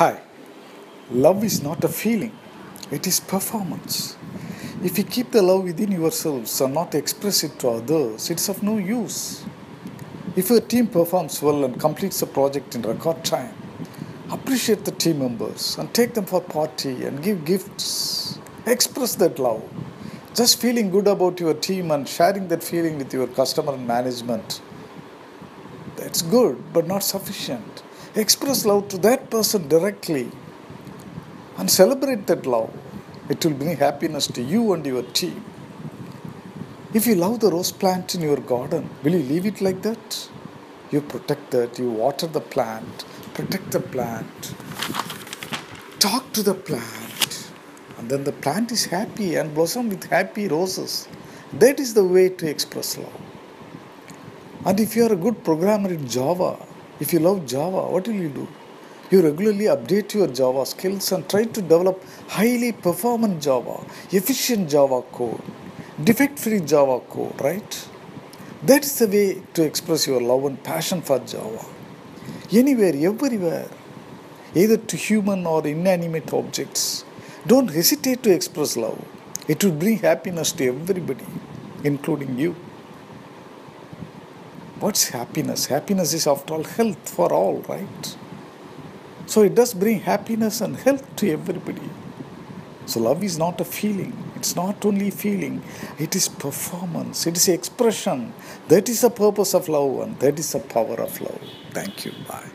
Hi. Love is not a feeling, it is performance. If you keep the love within yourselves and not express it to others, it's of no use. If your team performs well and completes a project in record time, appreciate the team members and take them for party and give gifts. Express that love. Just feeling good about your team and sharing that feeling with your customer and management. That's good, but not sufficient. Express love to that person directly and celebrate that love. It will bring happiness to you and your team. If you love the rose plant in your garden, will you leave it like that? You protect that, you water the plant, protect the plant, talk to the plant, and then the plant is happy and blossom with happy roses. That is the way to express love. And if you are a good programmer in Java, if you love Java, what will you do? You regularly update your Java skills and try to develop highly performant Java, efficient Java code, defect free Java code, right? That is the way to express your love and passion for Java. Anywhere, everywhere, either to human or inanimate objects. Don't hesitate to express love. It will bring happiness to everybody, including you. What's happiness? Happiness is, after all, health for all, right? So it does bring happiness and health to everybody. So love is not a feeling. It's not only feeling, it is performance, it is expression. That is the purpose of love and that is the power of love. Thank you. Bye.